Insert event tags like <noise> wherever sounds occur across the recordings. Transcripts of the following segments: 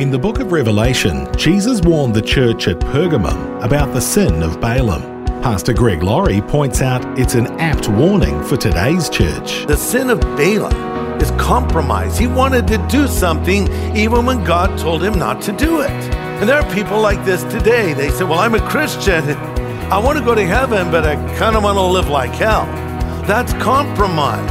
In the book of Revelation, Jesus warned the church at Pergamum about the sin of Balaam. Pastor Greg Laurie points out it's an apt warning for today's church. The sin of Balaam is compromise. He wanted to do something even when God told him not to do it. And there are people like this today. They say, Well, I'm a Christian. <laughs> I want to go to heaven, but I kind of want to live like hell. That's compromise.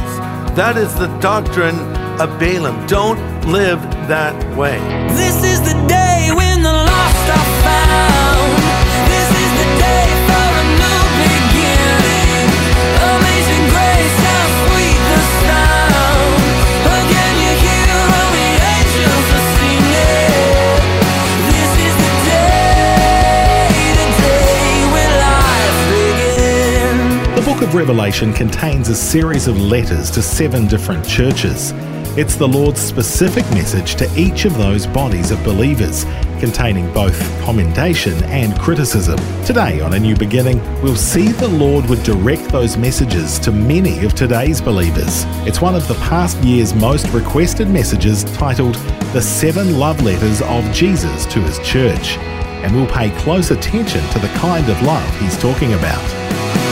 That is the doctrine of Balaam. Don't live that way. This is the day when the lost are found. This is the day for a new beginning. Amazing grace, how sweet the sound. Again, you hear all the angels are singing. This is the day, the day when life begins. The book of Revelation contains a series of letters to seven different churches. It's the Lord's specific message to each of those bodies of believers, containing both commendation and criticism. Today, on A New Beginning, we'll see the Lord would direct those messages to many of today's believers. It's one of the past year's most requested messages titled The Seven Love Letters of Jesus to His Church. And we'll pay close attention to the kind of love he's talking about.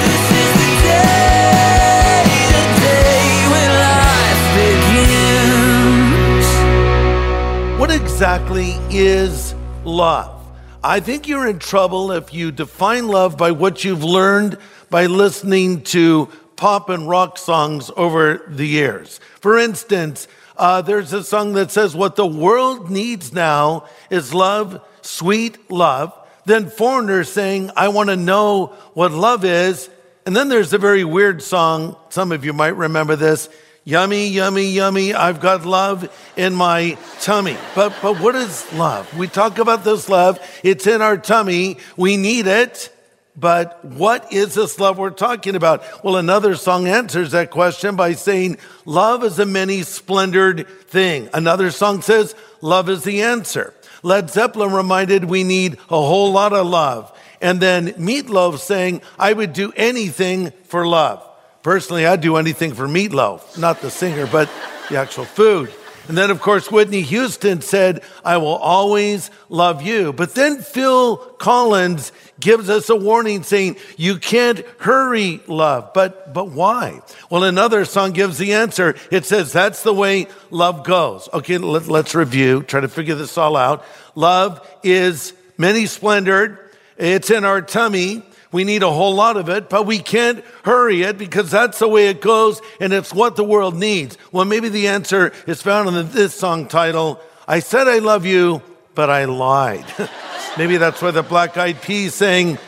Exactly is love? I think you're in trouble if you define love by what you've learned by listening to pop and rock songs over the years. For instance, uh, there's a song that says, What the world needs now is love, sweet love. Then Foreigner's saying, I want to know what love is. And then there's a very weird song. Some of you might remember this. Yummy, yummy, yummy. I've got love in my tummy. But, but what is love? We talk about this love. It's in our tummy. We need it. But what is this love we're talking about? Well, another song answers that question by saying, love is a many splendored thing. Another song says, love is the answer. Led Zeppelin reminded we need a whole lot of love. And then Meat Loaf saying, I would do anything for love. Personally, I'd do anything for meatloaf, not the singer, but the actual food. And then, of course, Whitney Houston said, I will always love you. But then Phil Collins gives us a warning saying, you can't hurry love. But, but why? Well, another song gives the answer. It says, that's the way love goes. Okay, let, let's review, try to figure this all out. Love is many splendored. It's in our tummy. We need a whole lot of it, but we can't hurry it because that's the way it goes and it's what the world needs. Well, maybe the answer is found in this song title, I said I love you, but I lied. <laughs> maybe that's why the Black Eyed Peas saying,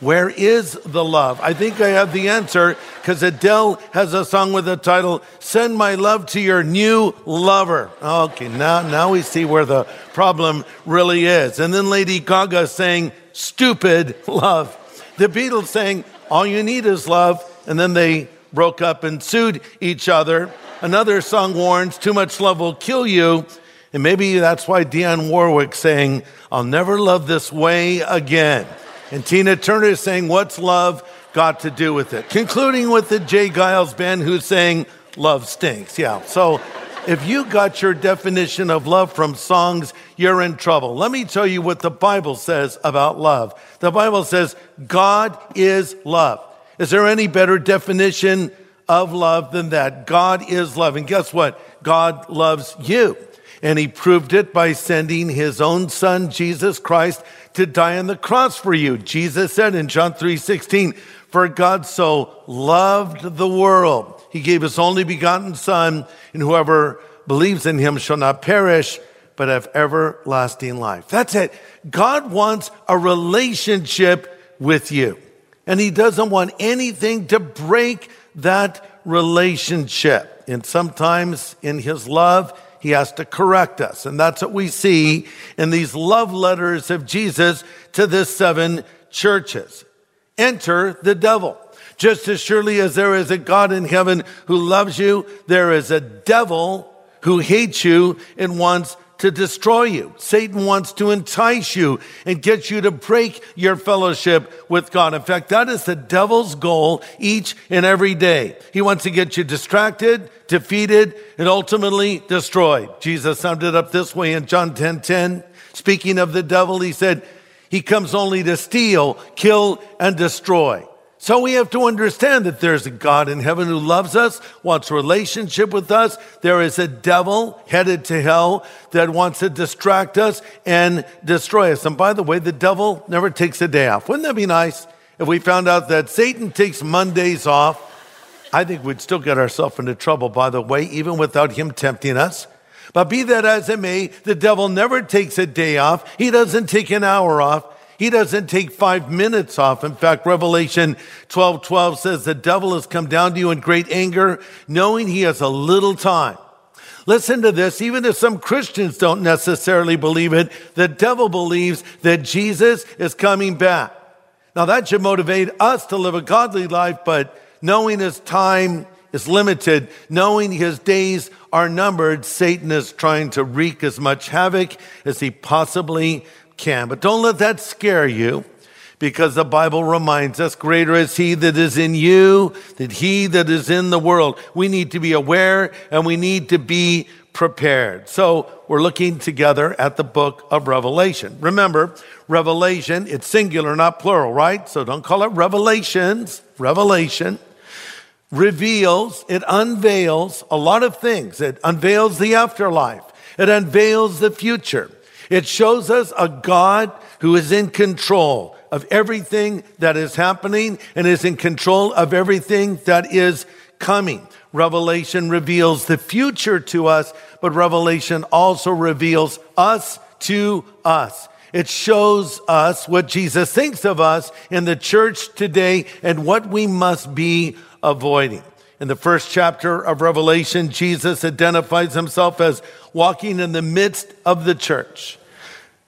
where is the love? I think I have the answer because Adele has a song with the title, Send My Love to Your New Lover. Okay, now, now we see where the problem really is. And then Lady Gaga saying, Stupid love. The Beatles saying, All you need is love. And then they broke up and sued each other. Another song warns, Too much love will kill you. And maybe that's why Dionne Warwick saying, I'll never love this way again. And Tina Turner saying, What's love got to do with it? Concluding with the J. Geils band who's saying, Love stinks. Yeah. So if you got your definition of love from songs, you're in trouble. Let me tell you what the Bible says about love. The Bible says, God is love. Is there any better definition of love than that? God is love. And guess what? God loves you. And he proved it by sending his own son, Jesus Christ, to die on the cross for you. Jesus said in John 3 16, For God so loved the world, he gave his only begotten Son, and whoever believes in him shall not perish, but have everlasting life. That's it. God wants a relationship with you, and he doesn't want anything to break that relationship. And sometimes in his love, he has to correct us. And that's what we see in these love letters of Jesus to the seven churches. Enter the devil. Just as surely as there is a God in heaven who loves you, there is a devil who hates you and wants to destroy you. Satan wants to entice you and get you to break your fellowship with God. In fact, that is the devil's goal each and every day. He wants to get you distracted, defeated, and ultimately destroyed. Jesus summed it up this way in John 10 10. Speaking of the devil, he said, He comes only to steal, kill, and destroy. So we have to understand that there's a God in heaven who loves us, wants relationship with us. There is a devil headed to hell that wants to distract us and destroy us. And by the way, the devil never takes a day off. Wouldn't that be nice if we found out that Satan takes Mondays off? I think we'd still get ourselves into trouble, by the way, even without him tempting us. But be that as it may, the devil never takes a day off. He doesn't take an hour off. He doesn't take five minutes off. In fact, Revelation 12 12 says, The devil has come down to you in great anger, knowing he has a little time. Listen to this. Even if some Christians don't necessarily believe it, the devil believes that Jesus is coming back. Now, that should motivate us to live a godly life, but knowing his time is limited, knowing his days are numbered, Satan is trying to wreak as much havoc as he possibly can. But don't let that scare you because the Bible reminds us greater is he that is in you than he that is in the world. We need to be aware and we need to be prepared. So we're looking together at the book of Revelation. Remember, Revelation, it's singular, not plural, right? So don't call it revelations. Revelation reveals, it unveils a lot of things. It unveils the afterlife. It unveils the future. It shows us a God who is in control of everything that is happening and is in control of everything that is coming. Revelation reveals the future to us, but Revelation also reveals us to us. It shows us what Jesus thinks of us in the church today and what we must be avoiding. In the first chapter of Revelation, Jesus identifies himself as walking in the midst of the church.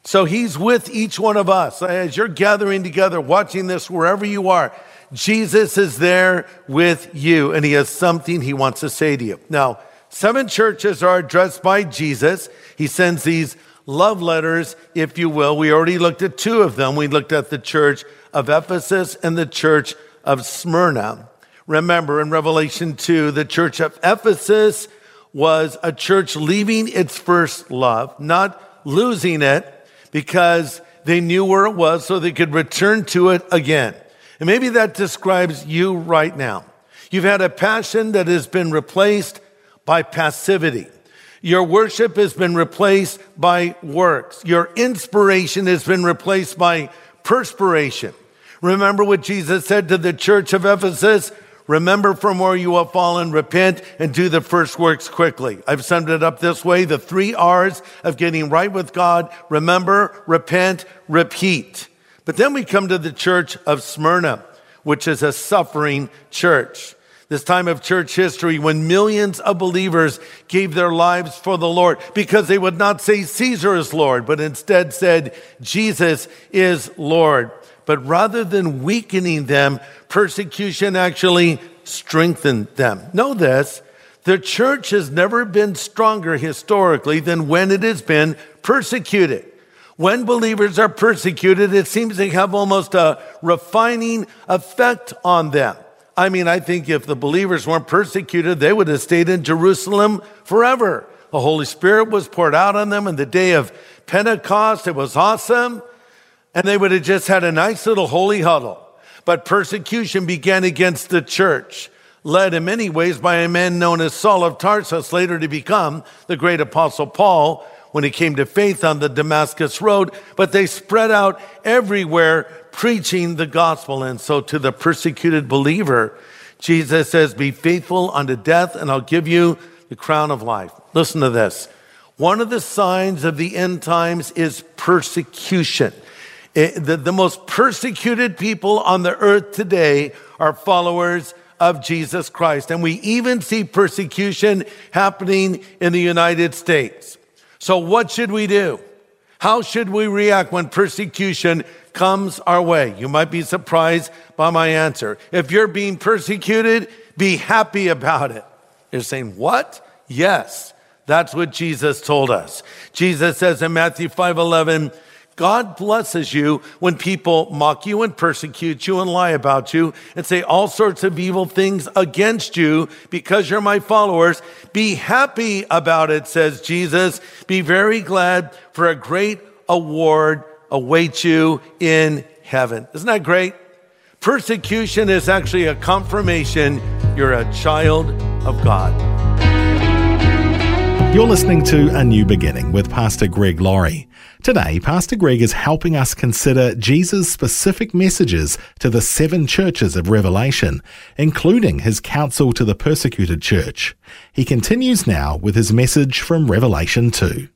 So he's with each one of us. As you're gathering together, watching this wherever you are, Jesus is there with you and he has something he wants to say to you. Now, seven churches are addressed by Jesus. He sends these love letters, if you will. We already looked at two of them. We looked at the church of Ephesus and the church of Smyrna. Remember in Revelation 2, the church of Ephesus was a church leaving its first love, not losing it, because they knew where it was so they could return to it again. And maybe that describes you right now. You've had a passion that has been replaced by passivity. Your worship has been replaced by works. Your inspiration has been replaced by perspiration. Remember what Jesus said to the church of Ephesus? Remember from where you have fallen, repent, and do the first works quickly. I've summed it up this way the three R's of getting right with God remember, repent, repeat. But then we come to the church of Smyrna, which is a suffering church. This time of church history when millions of believers gave their lives for the Lord because they would not say Caesar is Lord, but instead said Jesus is Lord. But rather than weakening them, persecution actually strengthened them. Know this the church has never been stronger historically than when it has been persecuted. When believers are persecuted, it seems to have almost a refining effect on them. I mean, I think if the believers weren't persecuted, they would have stayed in Jerusalem forever. The Holy Spirit was poured out on them in the day of Pentecost. It was awesome and they would have just had a nice little holy huddle. But persecution began against the church, led in many ways by a man known as Saul of Tarsus, later to become the great apostle Paul when he came to faith on the Damascus road. But they spread out everywhere preaching the gospel. And so to the persecuted believer, Jesus says, Be faithful unto death, and I'll give you the crown of life. Listen to this. One of the signs of the end times is persecution. It, the, the most persecuted people on the earth today are followers of Jesus Christ. And we even see persecution happening in the United States. So what should we do? How should we react when persecution comes our way? You might be surprised by my answer. If you're being persecuted, be happy about it. You're saying, what? Yes, that's what Jesus told us. Jesus says in Matthew 5 11, God blesses you when people mock you and persecute you and lie about you and say all sorts of evil things against you because you're my followers. Be happy about it, says Jesus. Be very glad for a great award awaits you in heaven. Isn't that great? Persecution is actually a confirmation you're a child of God. You're listening to A New Beginning with Pastor Greg Laurie. Today, Pastor Greg is helping us consider Jesus' specific messages to the seven churches of Revelation, including his counsel to the persecuted church. He continues now with his message from Revelation 2.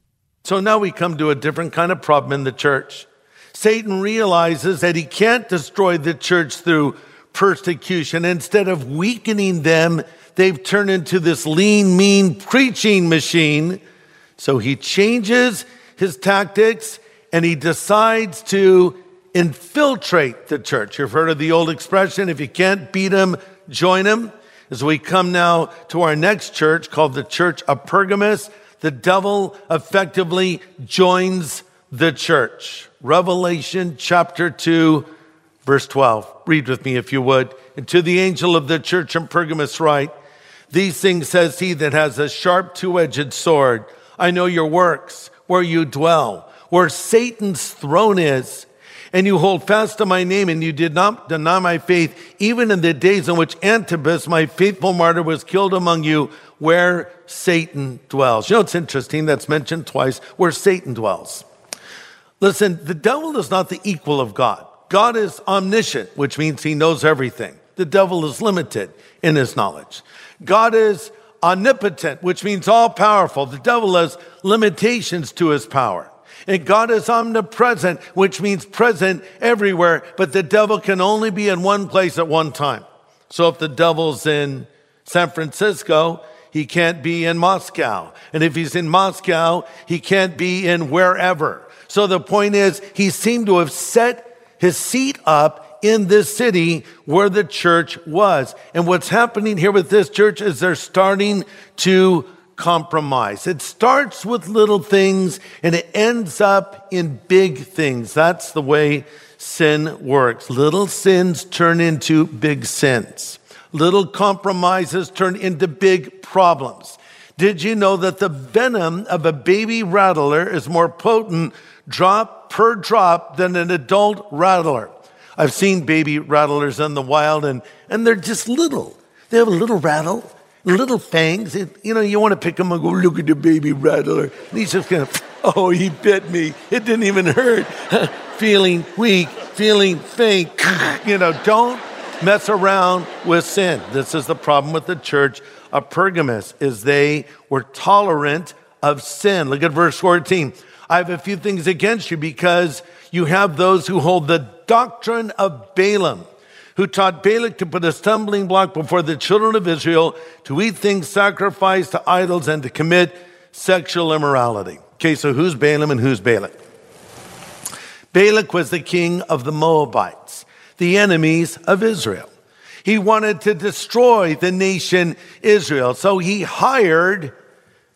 So now we come to a different kind of problem in the church. Satan realizes that he can't destroy the church through persecution. Instead of weakening them, they've turned into this lean, mean preaching machine. So he changes his tactics and he decides to infiltrate the church. You've heard of the old expression if you can't beat them, join them. As we come now to our next church called the Church of Pergamos, the devil effectively joins the church. Revelation chapter 2, verse 12. Read with me if you would. And to the angel of the church in Pergamos write, These things says he that has a sharp two edged sword. I know your works, where you dwell, where Satan's throne is. And you hold fast to my name, and you did not deny my faith, even in the days in which Antipas, my faithful martyr, was killed among you, where Satan dwells. You know, it's interesting that's mentioned twice, where Satan dwells. Listen, the devil is not the equal of God. God is omniscient, which means he knows everything. The devil is limited in his knowledge. God is omnipotent, which means all powerful. The devil has limitations to his power. And God is omnipresent, which means present everywhere, but the devil can only be in one place at one time. So if the devil's in San Francisco, he can't be in Moscow. And if he's in Moscow, he can't be in wherever. So the point is, he seemed to have set his seat up in this city where the church was. And what's happening here with this church is they're starting to compromise. It starts with little things and it ends up in big things. That's the way sin works. Little sins turn into big sins. Little compromises turn into big problems. Did you know that the venom of a baby rattler is more potent drop per drop than an adult rattler? I've seen baby rattlers in the wild and, and they're just little. They have a little rattle, little fangs. It, you know, you want to pick them and go, look at the baby rattler. And he's just going oh, he bit me. It didn't even hurt. <laughs> feeling weak, feeling faint. <laughs> you know, don't mess around with sin. This is the problem with the church of Pergamos is they were tolerant of sin. Look at verse 14. I have a few things against you because you have those who hold the doctrine of Balaam, who taught Balak to put a stumbling block before the children of Israel to eat things sacrificed to idols and to commit sexual immorality. Okay, so who's Balaam and who's Balak? Balak was the king of the Moabites, the enemies of Israel. He wanted to destroy the nation Israel. So he hired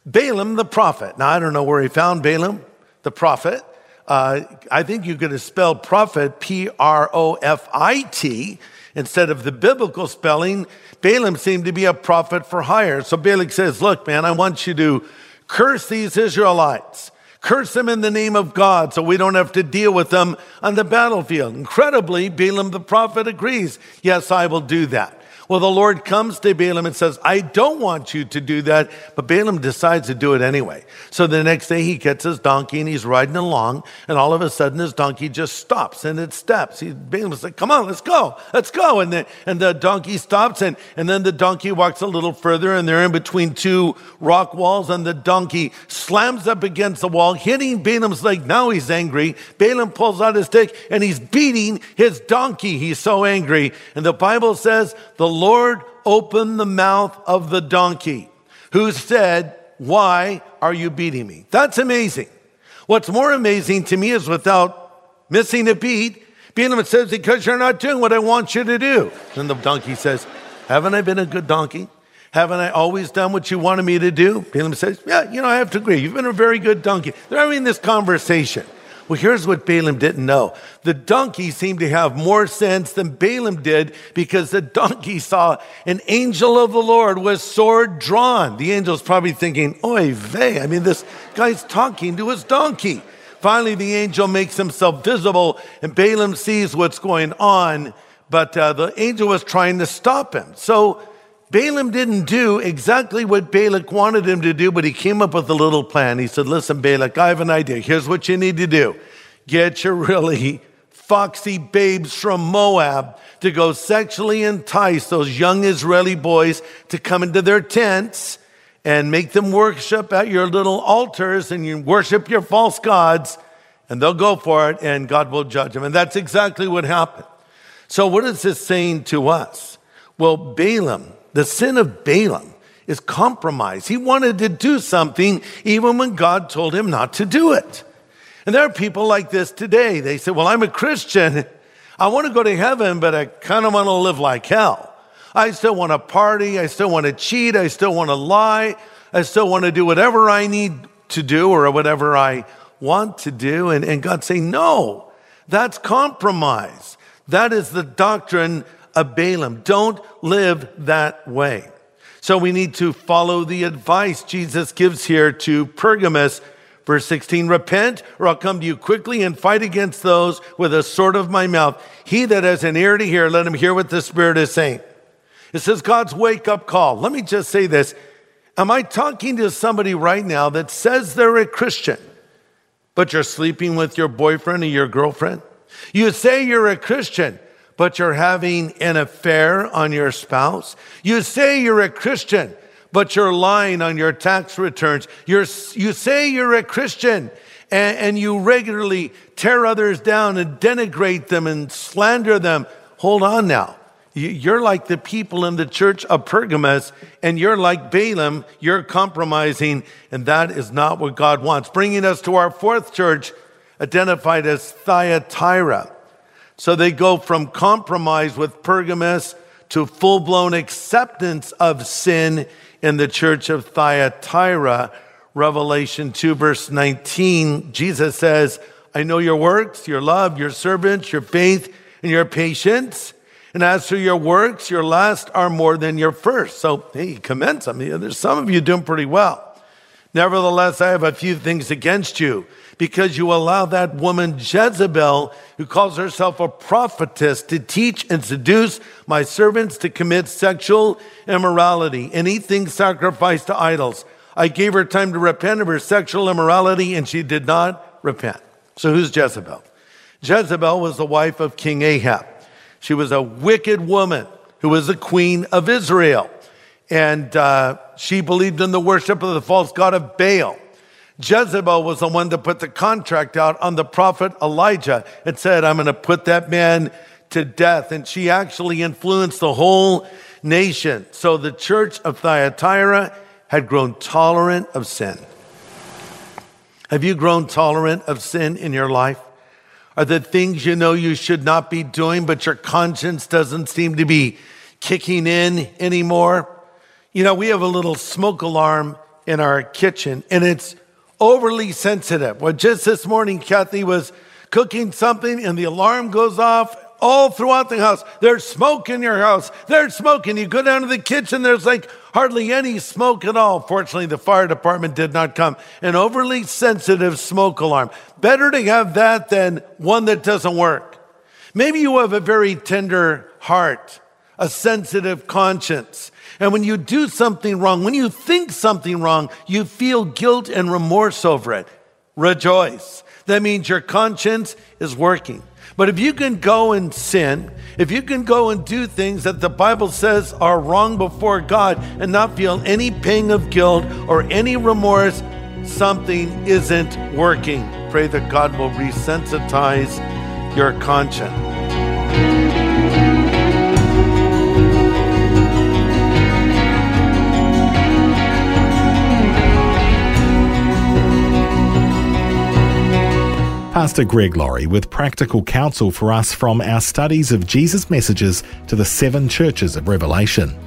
Balaam the prophet. Now, I don't know where he found Balaam the prophet. Uh, I think you could have spelled prophet P R O F I T instead of the biblical spelling. Balaam seemed to be a prophet for hire. So Balak says, Look, man, I want you to curse these Israelites. Curse them in the name of God so we don't have to deal with them on the battlefield. Incredibly, Balaam the prophet agrees. Yes, I will do that. Well, the Lord comes to Balaam and says, I don't want you to do that. But Balaam decides to do it anyway. So the next day he gets his donkey and he's riding along. And all of a sudden his donkey just stops and it steps. He, Balaam's like, come on, let's go. Let's go. And the, and the donkey stops and, and then the donkey walks a little further and they're in between two rock walls and the donkey slams up against the wall, hitting Balaam's leg. Now he's angry. Balaam pulls out his stick and he's beating his donkey. He's so angry. And the Bible says the Lord opened the mouth of the donkey, who said, Why are you beating me? That's amazing. What's more amazing to me is without missing a beat, Balaam says, Because you're not doing what I want you to do. And the donkey says, Haven't I been a good donkey? Haven't I always done what you wanted me to do? Balaam says, Yeah, you know, I have to agree. You've been a very good donkey. They're having this conversation. Well, here's what Balaam didn't know. The donkey seemed to have more sense than Balaam did because the donkey saw an angel of the Lord with sword drawn. The angel's probably thinking, Oy vey, I mean, this guy's talking to his donkey. Finally, the angel makes himself visible and Balaam sees what's going on, but uh, the angel was trying to stop him. So Balaam didn't do exactly what Balak wanted him to do, but he came up with a little plan. He said, Listen, Balak, I have an idea. Here's what you need to do get your really foxy babes from Moab to go sexually entice those young Israeli boys to come into their tents and make them worship at your little altars and you worship your false gods, and they'll go for it, and God will judge them. And that's exactly what happened. So, what is this saying to us? Well, Balaam the sin of Balaam is compromise. He wanted to do something even when God told him not to do it. And there are people like this today. They say, Well, I'm a Christian. I want to go to heaven, but I kind of want to live like hell. I still want to party. I still want to cheat. I still want to lie. I still want to do whatever I need to do or whatever I want to do. And, and God say, No, that's compromise. That is the doctrine of Balaam. Don't live that way. So we need to follow the advice Jesus gives here to Pergamos. Verse 16, repent or I'll come to you quickly and fight against those with a sword of my mouth. He that has an ear to hear, let him hear what the Spirit is saying. It says God's wake up call. Let me just say this. Am I talking to somebody right now that says they're a Christian, but you're sleeping with your boyfriend or your girlfriend? You say you're a Christian, but you're having an affair on your spouse. You say you're a Christian, but you're lying on your tax returns. You're, you say you're a Christian and, and you regularly tear others down and denigrate them and slander them. Hold on now. You're like the people in the church of Pergamos, and you're like Balaam. You're compromising, and that is not what God wants. Bringing us to our fourth church, identified as Thyatira. So they go from compromise with Pergamos to full blown acceptance of sin in the church of Thyatira. Revelation 2, verse 19, Jesus says, I know your works, your love, your servants, your faith, and your patience. And as for your works, your last are more than your first. So, hey, commence them. There's some of you doing pretty well. Nevertheless, I have a few things against you because you allow that woman Jezebel, who calls herself a prophetess, to teach and seduce my servants to commit sexual immorality, anything sacrificed to idols. I gave her time to repent of her sexual immorality, and she did not repent. So, who's Jezebel? Jezebel was the wife of King Ahab. She was a wicked woman who was the queen of Israel. And uh, she believed in the worship of the false god of Baal. Jezebel was the one that put the contract out on the prophet Elijah and said, I'm going to put that man to death. And she actually influenced the whole nation. So the church of Thyatira had grown tolerant of sin. Have you grown tolerant of sin in your life? Are there things you know you should not be doing, but your conscience doesn't seem to be kicking in anymore? You know, we have a little smoke alarm in our kitchen and it's overly sensitive. Well, just this morning, Kathy was cooking something and the alarm goes off all throughout the house. There's smoke in your house. There's smoke. And you go down to the kitchen, there's like hardly any smoke at all. Fortunately, the fire department did not come. An overly sensitive smoke alarm. Better to have that than one that doesn't work. Maybe you have a very tender heart, a sensitive conscience. And when you do something wrong, when you think something wrong, you feel guilt and remorse over it. Rejoice. That means your conscience is working. But if you can go and sin, if you can go and do things that the Bible says are wrong before God and not feel any pang of guilt or any remorse, something isn't working. Pray that God will resensitize your conscience. Pastor Greg Laurie with practical counsel for us from our studies of Jesus' messages to the seven churches of Revelation.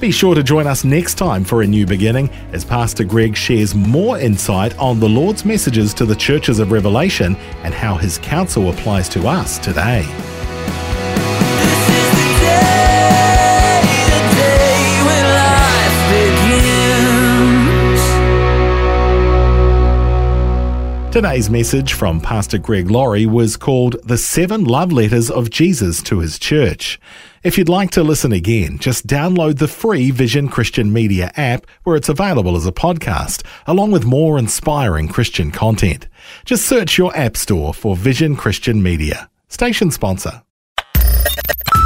Be sure to join us next time for a new beginning as Pastor Greg shares more insight on the Lord's messages to the churches of Revelation and how his counsel applies to us today. Today's message from Pastor Greg Laurie was called The Seven Love Letters of Jesus to His Church. If you'd like to listen again, just download the free Vision Christian Media app where it's available as a podcast, along with more inspiring Christian content. Just search your app store for Vision Christian Media. Station sponsor.